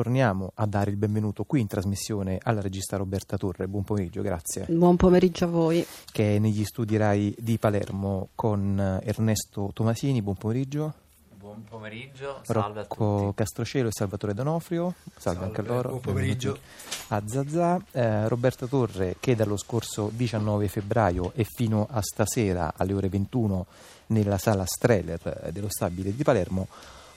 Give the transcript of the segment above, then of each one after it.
torniamo a dare il benvenuto qui in trasmissione alla regista Roberta Torre. Buon pomeriggio, grazie. Buon pomeriggio a voi. Che è negli studi RAI di Palermo con Ernesto Tomasini. Buon pomeriggio. Buon pomeriggio, salve Rocco a tutti. Castrocielo e Salvatore D'Onofrio, salve, Salve, anche a loro. buon pomeriggio. A Zazà, Eh, Roberta Torre che dallo scorso 19 febbraio e fino a stasera alle ore 21 nella sala Streller eh, dello Stabile di Palermo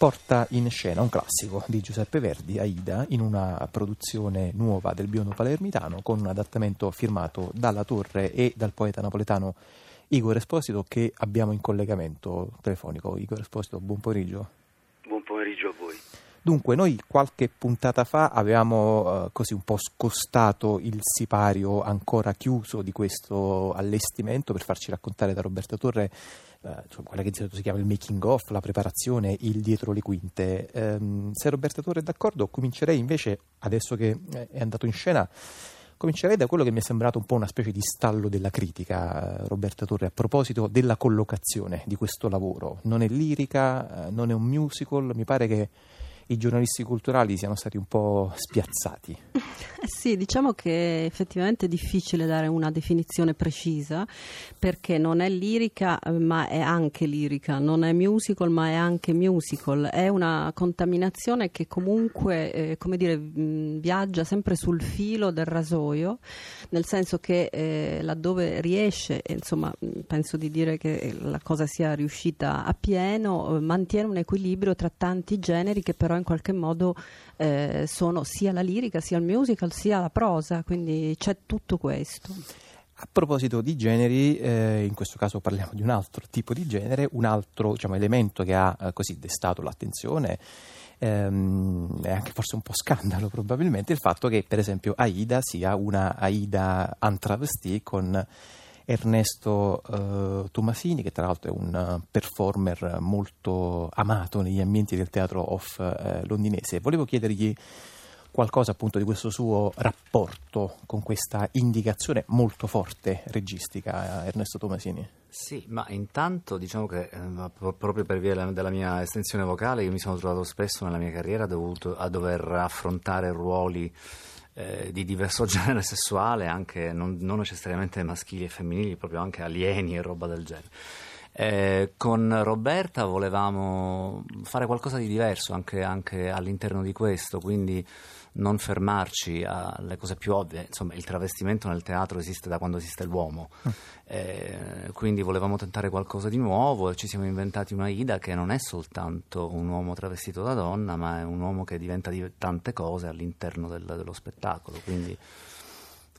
porta in scena un classico di Giuseppe Verdi, Aida, in una produzione nuova del biondo palermitano con un adattamento firmato dalla Torre e dal poeta napoletano Igor Esposito che abbiamo in collegamento telefonico. Igor Esposito, buon pomeriggio. Buon pomeriggio a voi. Dunque, noi qualche puntata fa avevamo eh, così un po' scostato il sipario ancora chiuso di questo allestimento per farci raccontare da Roberta Torre eh, cioè quella che si chiama il making of, la preparazione, il dietro le quinte. Ehm, se Roberta Torre è d'accordo, comincerei invece, adesso che eh, è andato in scena, comincerei da quello che mi è sembrato un po' una specie di stallo della critica, eh, Roberta Torre, a proposito della collocazione di questo lavoro. Non è lirica, eh, non è un musical, mi pare che i giornalisti culturali siano stati un po' spiazzati. Eh sì, diciamo che effettivamente è difficile dare una definizione precisa perché non è lirica eh, ma è anche lirica, non è musical ma è anche musical, è una contaminazione che comunque eh, come dire, mh, viaggia sempre sul filo del rasoio, nel senso che eh, laddove riesce, e, insomma mh, penso di dire che la cosa sia riuscita a pieno, eh, mantiene un equilibrio tra tanti generi che però in qualche modo eh, sono sia la lirica, sia il musical, sia la prosa, quindi c'è tutto questo. A proposito di generi, eh, in questo caso parliamo di un altro tipo di genere, un altro diciamo, elemento che ha eh, così destato l'attenzione, ehm, è anche forse un po' scandalo probabilmente, il fatto che per esempio Aida sia una Aida antravestì con Ernesto eh, Tomasini, che tra l'altro è un eh, performer molto amato negli ambienti del teatro off eh, londinese. Volevo chiedergli qualcosa appunto di questo suo rapporto con questa indicazione molto forte registica, eh, Ernesto Tomasini. Sì, ma intanto diciamo che eh, pro- proprio per via della mia estensione vocale io mi sono trovato spesso nella mia carriera dovuto a dover affrontare ruoli eh, di diverso genere sessuale, anche non, non necessariamente maschili e femminili, proprio anche alieni e roba del genere. Eh, con Roberta volevamo fare qualcosa di diverso anche, anche all'interno di questo, quindi non fermarci alle cose più ovvie. Insomma, il travestimento nel teatro esiste da quando esiste l'uomo, Eh, quindi volevamo tentare qualcosa di nuovo e ci siamo inventati una Ida che non è soltanto un uomo travestito da donna, ma è un uomo che diventa di tante cose all'interno del- dello spettacolo. Quindi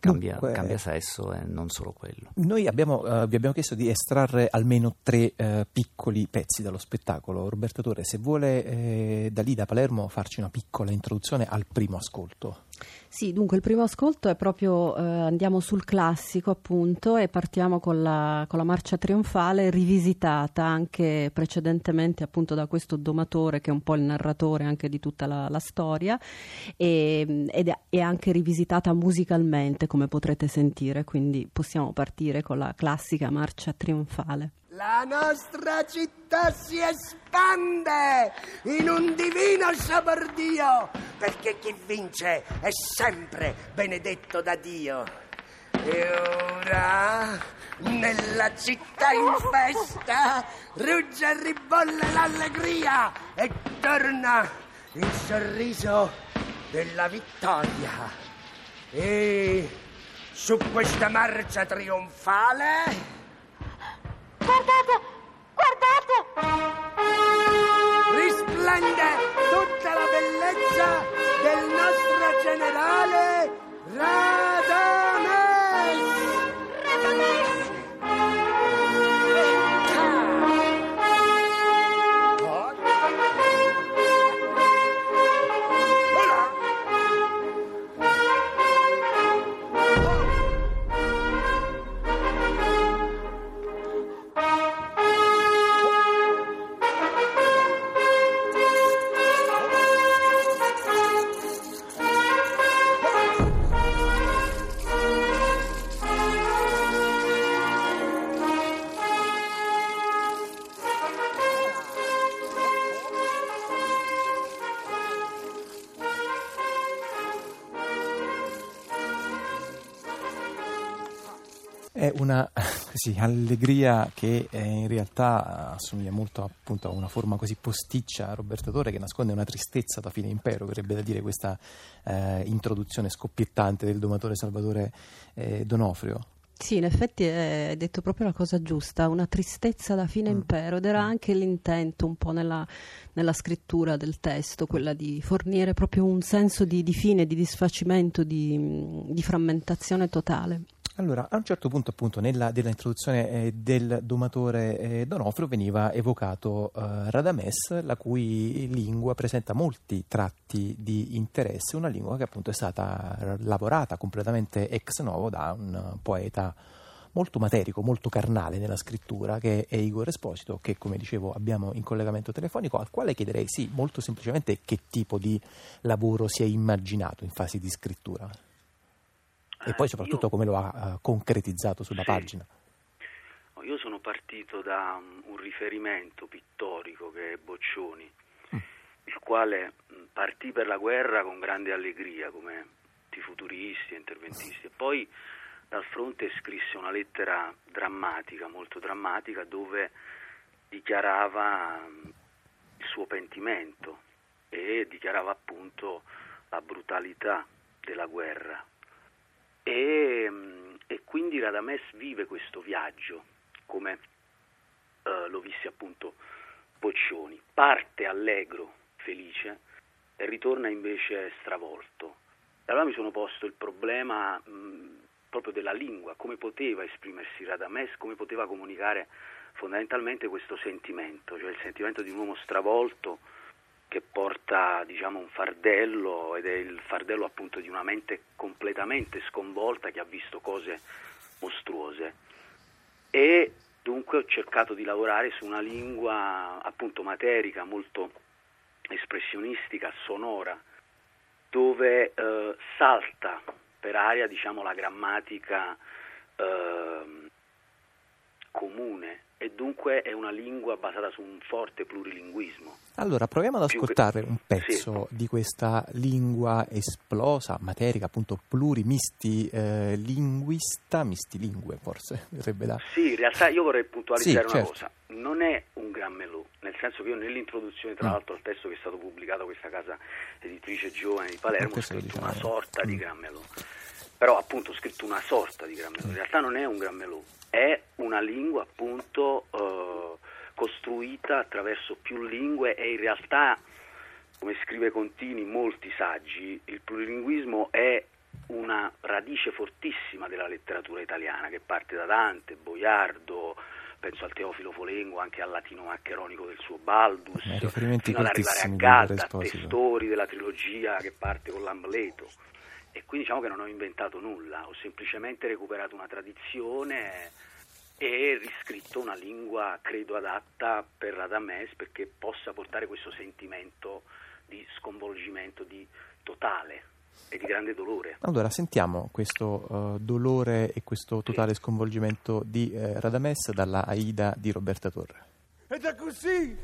cambia, Dunque- cambia sesso e non solo quello. Noi abbiamo, eh, vi abbiamo chiesto di estrarre almeno tre eh, piccoli pezzi dallo spettacolo. Roberto Torre, se vuole eh, da lì, da Palermo, farci una piccola introduzione al primo ascolto. Sì, dunque il primo ascolto è proprio, eh, andiamo sul classico appunto e partiamo con la, con la marcia trionfale rivisitata anche precedentemente appunto da questo domatore che è un po' il narratore anche di tutta la, la storia e, ed è, è anche rivisitata musicalmente come potrete sentire, quindi possiamo partire con la classica marcia trionfale. La nostra città si espande in un divino sabordio, perché chi vince è sempre benedetto da Dio. E ora, nella città in festa, rugge e ribolle l'allegria e torna il sorriso della vittoria. E su questa marcia trionfale... Guardate! Guardate! risplende tutta la bellezza del nostro generale È una così, allegria che eh, in realtà assomiglia molto appunto a una forma così posticcia, Roberto Torre, che nasconde una tristezza da fine impero, verrebbe da dire questa eh, introduzione scoppiettante del domatore Salvatore eh, Donofrio. Sì, in effetti hai detto proprio la cosa giusta, una tristezza da fine Mm. impero ed era anche l'intento un po' nella, nella scrittura del testo, quella di fornire proprio un senso di, di fine, di disfacimento, di, di frammentazione totale. Allora, a un certo punto, appunto, nella introduzione eh, del domatore eh, Donofrio veniva evocato eh, Radames, la cui lingua presenta molti tratti di interesse, una lingua che appunto è stata lavorata completamente ex novo da un poeta molto materico, molto carnale nella scrittura, che è Igor Esposito, che come dicevo abbiamo in collegamento telefonico, al quale chiederei sì, molto semplicemente che tipo di lavoro si è immaginato in fase di scrittura. E poi soprattutto io- come lo ha eh, concretizzato sulla Sì. pagina. Io sono partito da um, un riferimento pittorico che è Boccioni, Mm. il quale mh, partì per la guerra con grande allegria, come futuristi e interventisti, e poi dal fronte scrisse una lettera drammatica, molto drammatica, dove dichiarava mh, il suo pentimento e dichiarava appunto la brutalità della guerra. E, e quindi Radames vive questo viaggio come eh, lo visse appunto Boccioni. Parte allegro, felice e ritorna invece stravolto. Allora mi sono posto il problema mh, proprio della lingua, come poteva esprimersi Radames, come poteva comunicare fondamentalmente questo sentimento, cioè il sentimento di un uomo stravolto che porta diciamo un fardello ed è il fardello appunto di una mente completamente sconvolta che ha visto cose mostruose. E dunque ho cercato di lavorare su una lingua appunto materica molto espressionistica, sonora dove eh, salta per aria diciamo la grammatica ehm, comune e dunque è una lingua basata su un forte plurilinguismo. Allora, proviamo ad che- ascoltare un pezzo di questa lingua esplosa, materica, appunto plurimisti eh, mistilingue forse, verrebbe da... Sì, in realtà io vorrei puntualizzare Sì, una certo. cosa, non è un gran melò, nel senso che io nell'introduzione tra Mm. l'altro al testo che è stato pubblicato questa casa editrice giovane di Palermo ho scritto diciamo. una sorta di Mm. gran melò, però appunto ho scritto una sorta di gran melò, in realtà non è un gran melò, è una lingua appunto eh, costruita attraverso più lingue e in realtà come scrive Contini in molti saggi, il plurilinguismo è una radice fortissima della letteratura italiana che parte da Dante, Boiardo, penso al Teofilo Folengo, anche al latino maccheronico del suo Baldus, Eh, fino ad arrivare a Igor Esposito. Testori della trilogia che parte con l'Amleto. E quindi diciamo che non ho inventato nulla, ho semplicemente recuperato una tradizione e riscritto una lingua credo adatta per Radames perché possa portare questo sentimento di sconvolgimento, di totale e di grande dolore. Allora, sentiamo questo eh, dolore e questo totale sconvolgimento di eh, Radames dalla Aida di Roberta Torre. Ed è così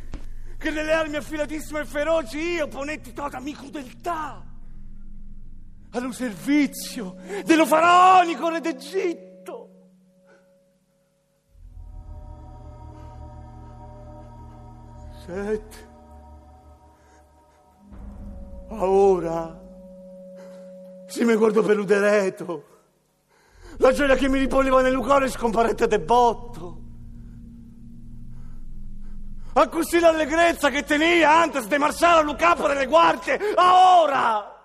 che nelle armi affilatissime e feroci io ponetti tutta mi crudeltà allo servizio dello faraonico re d'Egitto. Sette. Ora, se mi guardo per l'udereto, la gioia che mi riponeva nel cuore scomparette de botto. A così l'allegrezza che tenia antes de marciare allo capo delle guardie, ora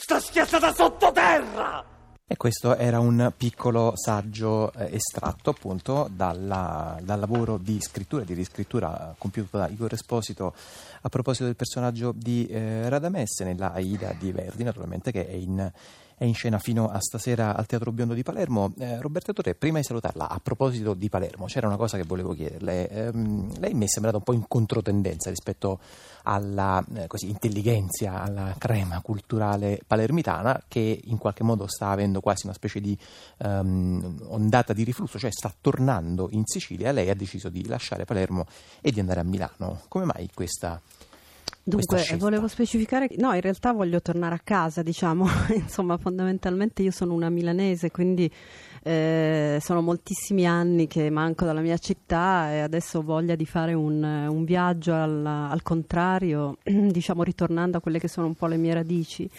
sta schiazzata sottoterra. E questo era un piccolo saggio eh, estratto appunto dalla- dal lavoro di scrittura di riscrittura compiuto da Igor Esposito a proposito del personaggio di eh, Radames nella Aida di Verdi, naturalmente che è in, è in scena fino a stasera al Teatro Biondo di Palermo. Eh, Roberta Torre, prima di salutarla, a proposito di Palermo, c'era una cosa che volevo chiederle. Ehm, lei mi è sembrata un po' in controtendenza rispetto alla eh, così, intelligenza, alla crema culturale palermitana che in qualche modo sta avendo quasi una specie di ehm, ondata di riflusso, cioè sta tornando in Sicilia. Lei ha deciso di lasciare Palermo e di andare a Milano. Come mai questa? Dunque, volevo specificare, no, in realtà voglio tornare a casa, diciamo, insomma, fondamentalmente io sono una milanese, quindi Eh, sono moltissimi anni che manco dalla mia città e adesso ho voglia di fare un, un viaggio al, al contrario, diciamo ritornando a quelle che sono un po' le mie radici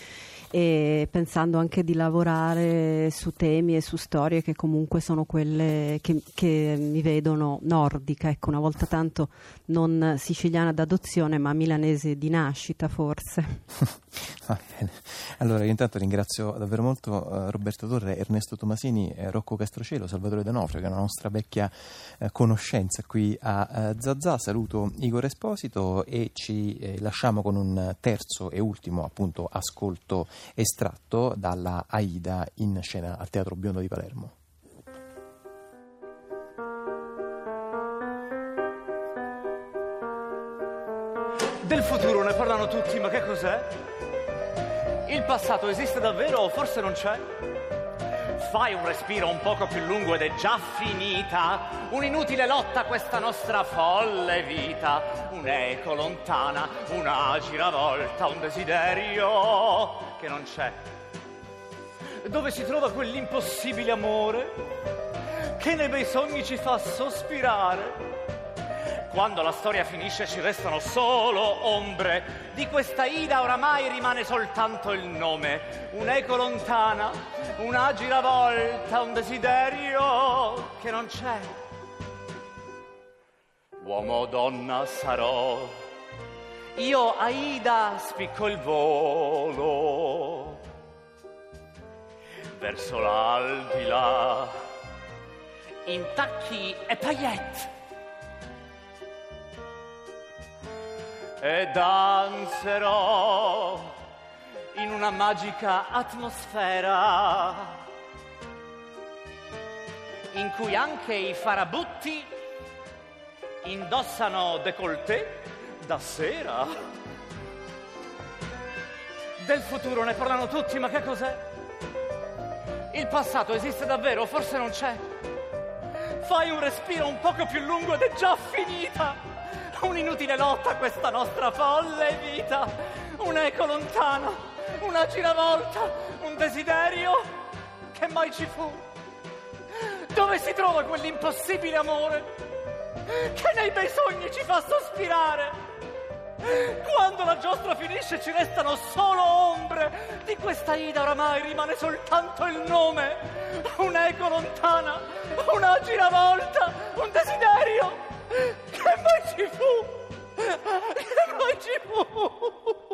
e pensando anche di lavorare su temi e su storie che comunque sono quelle che, che mi vedono nordica, ecco, una volta tanto non siciliana d'adozione ma milanese di nascita forse. Va bene. Allora, io intanto ringrazio davvero molto uh, Roberto Torre, Ernesto Tomasini, eh, Rocco Castrocielo, Salvatore D'Onofrio, che è una nostra vecchia uh, conoscenza qui a uh, Zazà. Saluto Igor Esposito e ci eh, lasciamo con un terzo e ultimo appunto ascolto estratto dalla Aida in scena al Teatro Biondo di Palermo. Del futuro ne parlano tutti, ma che cos'è? Il passato esiste davvero o forse non c'è? Fai un respiro un poco più lungo ed è già finita un'inutile lotta questa nostra folle vita, un'eco lontana, una giravolta, un desiderio che non c'è. Dove si trova quell'impossibile amore che nei bei sogni ci fa sospirare? Quando la storia finisce ci restano solo ombre. Di questa Ida oramai rimane soltanto il nome. Un'eco lontana, una giravolta, un desiderio che non c'è. Uomo o donna sarò. Io Aida spicco il volo verso l'aldilà. In tacchi e paillette e danzerò in una magica atmosfera in cui anche i farabutti indossano décolleté da sera. Del futuro ne parlano tutti, ma che cos'è? Il passato esiste davvero, forse non c'è. Fai un respiro un poco più lungo ed è già finita un'inutile lotta questa nostra folle vita, un'eco lontana, una giravolta, un desiderio che mai ci fu. Dove si trova quell'impossibile amore che nei bei sogni ci fa sospirare? Quando la giostra finisce ci restano solo ombre, di questa Ida oramai rimane soltanto il nome, un'eco lontana, una giravolta, un desiderio che mai ci fu? Che mai ci fu?